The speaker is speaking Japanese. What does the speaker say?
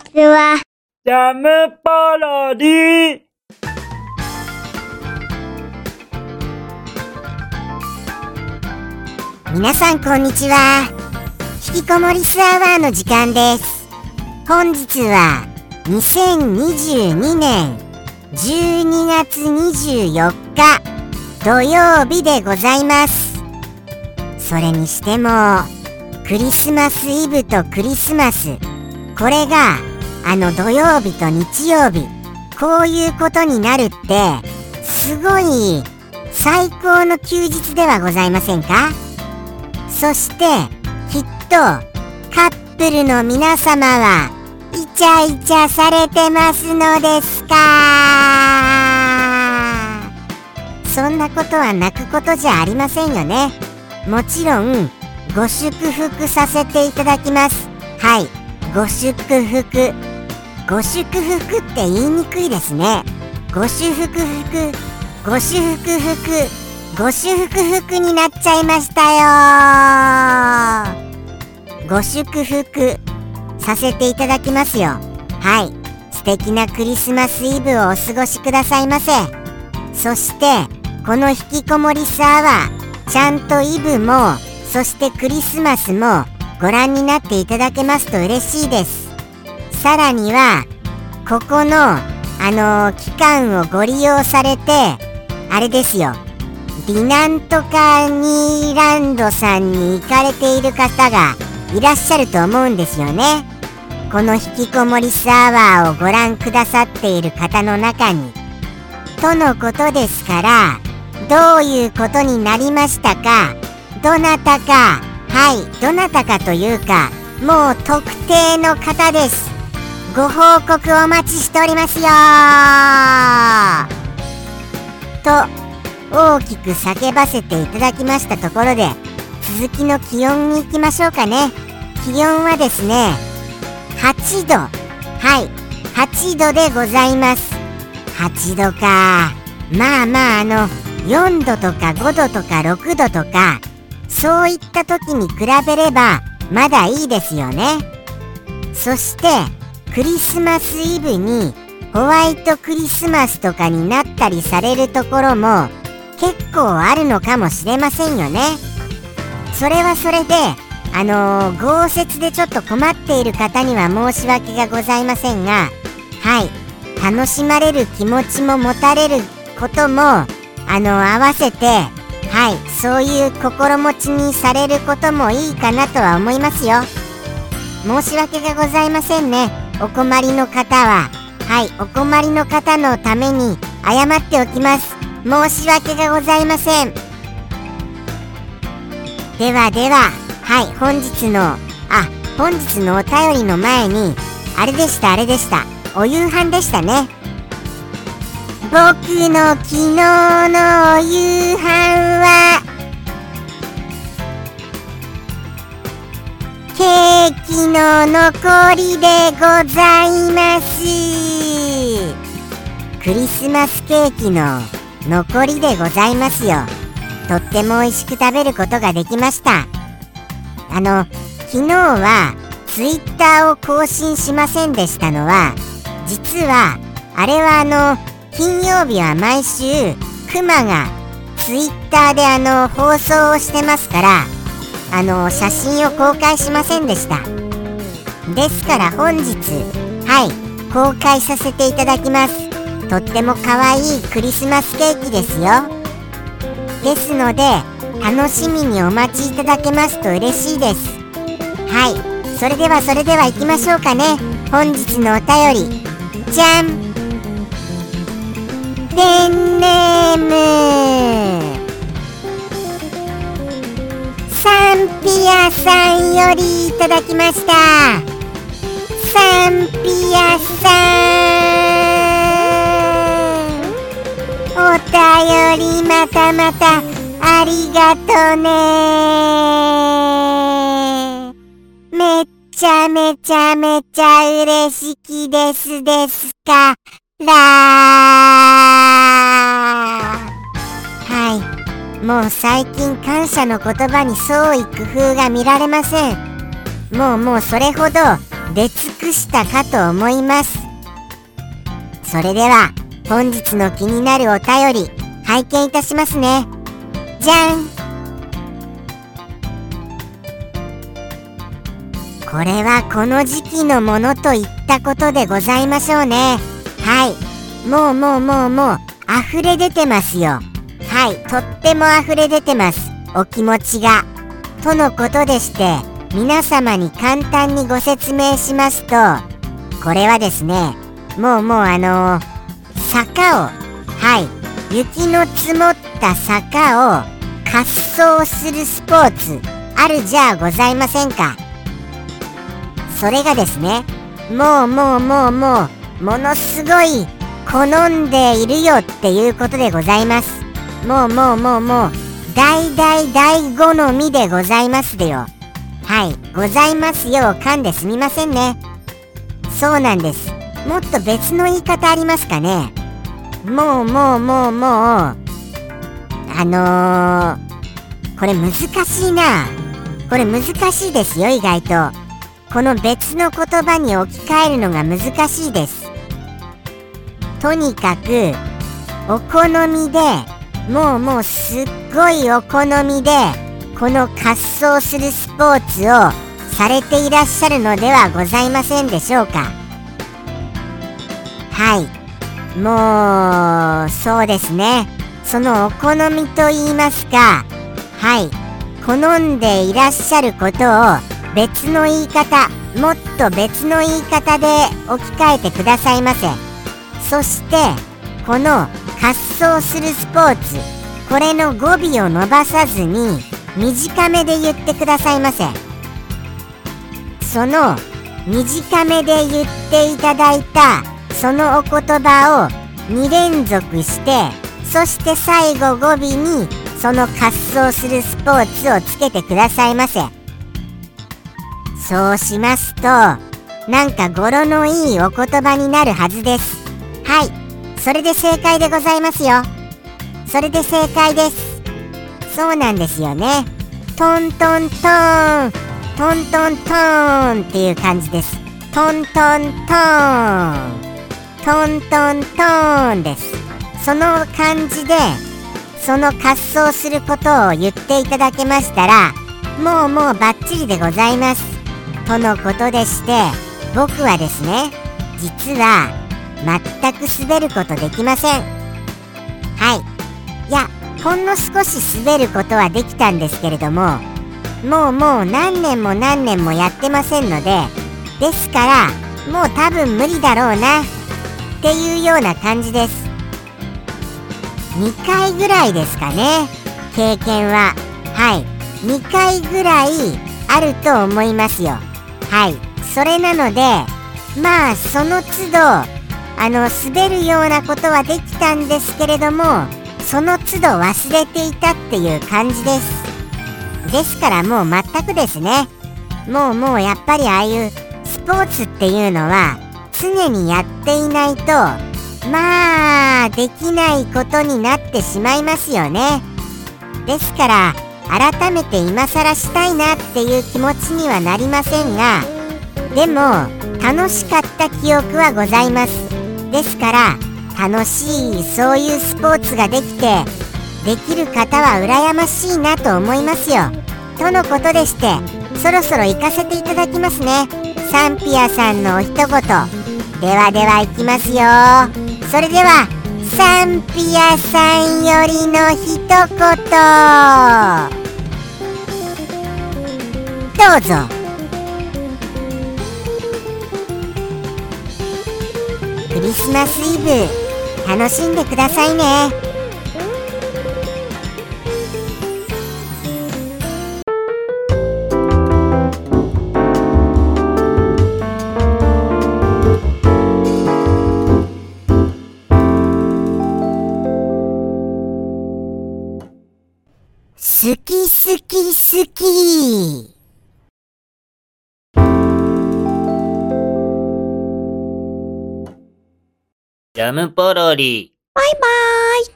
ちは。ジャムパロディ皆さんこんにちは。引きこもりスアワーの時間です。本日は2022年12月24日土曜日でございます。それにしてもクリスマスイブとクリスマスこれがあの土曜日と日曜日こういうことになるってすごい最高の休日ではございませんか？そしてきっとカップルの皆様はイチャイチャされてますのですか？そんなことは泣くことじゃありませんよね。もちろんご祝福させていただきます。はいご祝福。ご祝福って言いにくいですね。ご祝福福ご祝福福ご祝福になっちゃいましたよ。ご祝福させていただきますよ。はい。素敵なクリスマスイブをお過ごしくださいませ。そしてこの引きこもりサーはちゃんとイブもそしてクリスマスもご覧になっていただけますと嬉しいです。さらにはここのあのー、期間をご利用されてあれですよ。ディナントカニーランドさんに行かれている方がいらっしゃると思うんですよね。この引きこもりサーバーをご覧くださっている方の中に。とのことですからどういうことになりましたかどなたかはいどなたかというかもう特定の方です。ご報告お待ちしておりますよと大きく叫ばせていただきましたところで続きの気温に行きましょうかね。気温はですね8度。はい。8度でございます。8度か。まあまああの4度とか5度とか6度とかそういった時に比べればまだいいですよね。そしてクリスマスイブにホワイトクリスマスとかになったりされるところも結構あるのかもしれませんよね。それはそれであのー、豪雪でちょっと困っている方には申し訳がございませんがはい。楽しまれる気持ちも持たれることもあのー、合わせてはい。そういう心持ちにされることもいいかなとは思いますよ。申し訳がございませんね。お困りの方ははいお困りの方のために謝っておきます。申し訳がございません。ではでははい本日のあ本日のお便りの前にあれでしたあれでした。お夕飯でしたね。僕の昨日のお夕の残りでございます。クリスマスケーキの残りでございますよ。とっても美味しく食べることができました。あの昨日はツイッターを更新しませんでしたのは実はあれはあの金曜日は毎週クマがツイッターであの放送をしてますからあの写真を公開しませんでした。ですから本日はい公開させていただきます。とっても可愛いクリスマスケーキですよ。ですので楽しみにお待ちいただけますと嬉しいです。はいそれではそれでは行きましょうかね。本日のお便り。じゃん。ペンネーム。サンピアさんよりいただきました。サンピアさん。お便りまたまたありがとね。めっちゃめちゃめちゃ嬉しきですですか。らはい。もう最近感謝の言葉に創意工夫が見られません。もうもうそれほど出尽くしたかと思います。それでは本日の気になるお便り拝見いたしますね。じゃん。これはこの時期のものといったことでございましょうね。はい。もうもうもうもう溢れ出てますよ。はい。とっても溢れ出てます。お気持ちが。とのことでして。皆様に簡単にご説明しますとこれはですねもうもうあのー、坂をはい雪の積もった坂を滑走するスポーツあるじゃございませんか。それがですねもうもうもうもうものすごい好んでいるよっていうことでございます。もうもうもうもう大大大好みでございますでよ。はい。ございますよ噛んですみませんね。そうなんです。もっと別の言い方ありますかね。もうもうもうもう。あのー、これ難しいな。これ難しいですよ意外と。この別の言葉に置き換えるのが難しいです。とにかくお好みでもうもうすっごいお好みでこの滑走するスポーツをされていらっしゃるのではございませんでしょうか？はい。もうそうですね。そのお好みと言いますか。はい。好んでいらっしゃることを別の言い方もっと別の言い方で置き換えてくださいませ。そしてこの滑走するスポーツこれの語尾を伸ばさずに短めで言ってくださいませ。その短めで言っていただいたそのお言葉を2連続してそして最後語尾にその滑走するスポーツをつけてくださいませ。そうしますとなんか語呂のいいお言葉になるはずです。はい。それで正解でございますよ。それで正解です。そうなんですよね。トントントーン。トントントーンっていう感じです。トントントーン。トントントーンです。その感じでその滑走することを言っていただけましたらもうもうバッチリでございます。とのことでして僕はですね実は全く滑ることできません。はい。ほんの少し滑ることはできたんですけれどももうもう何年も何年もやってませんのでですからもう多分無理だろうなっていうような感じです。2回ぐらいですかね。経験は。はい。2回ぐらいあると思いますよ。はい。それなのでまあその都度あの滑るようなことはできたんですけれどもその都度忘れていたっていう感じです。ですからもう全くですね。もうもうやっぱりああいうスポーツっていうのは常にやっていないとまあできないことになってしまいますよね。ですから改めて今更したいなっていう気持ちにはなりませんがでも楽しかった記憶はございます。ですから楽しいそういうスポーツができてできる方は羨ましいなと思いますよ。とのことでしてそろそろ行かせていただきますね。サンピアさんのお一言。ではでは行きますよ。それではサンピアさんよりの一言。どうぞ。クリスマスイブ楽しんでくださいね。好き好き好き。ジャムポロリ。バイバーイ。